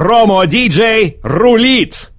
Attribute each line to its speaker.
Speaker 1: Промо-диджей рулит!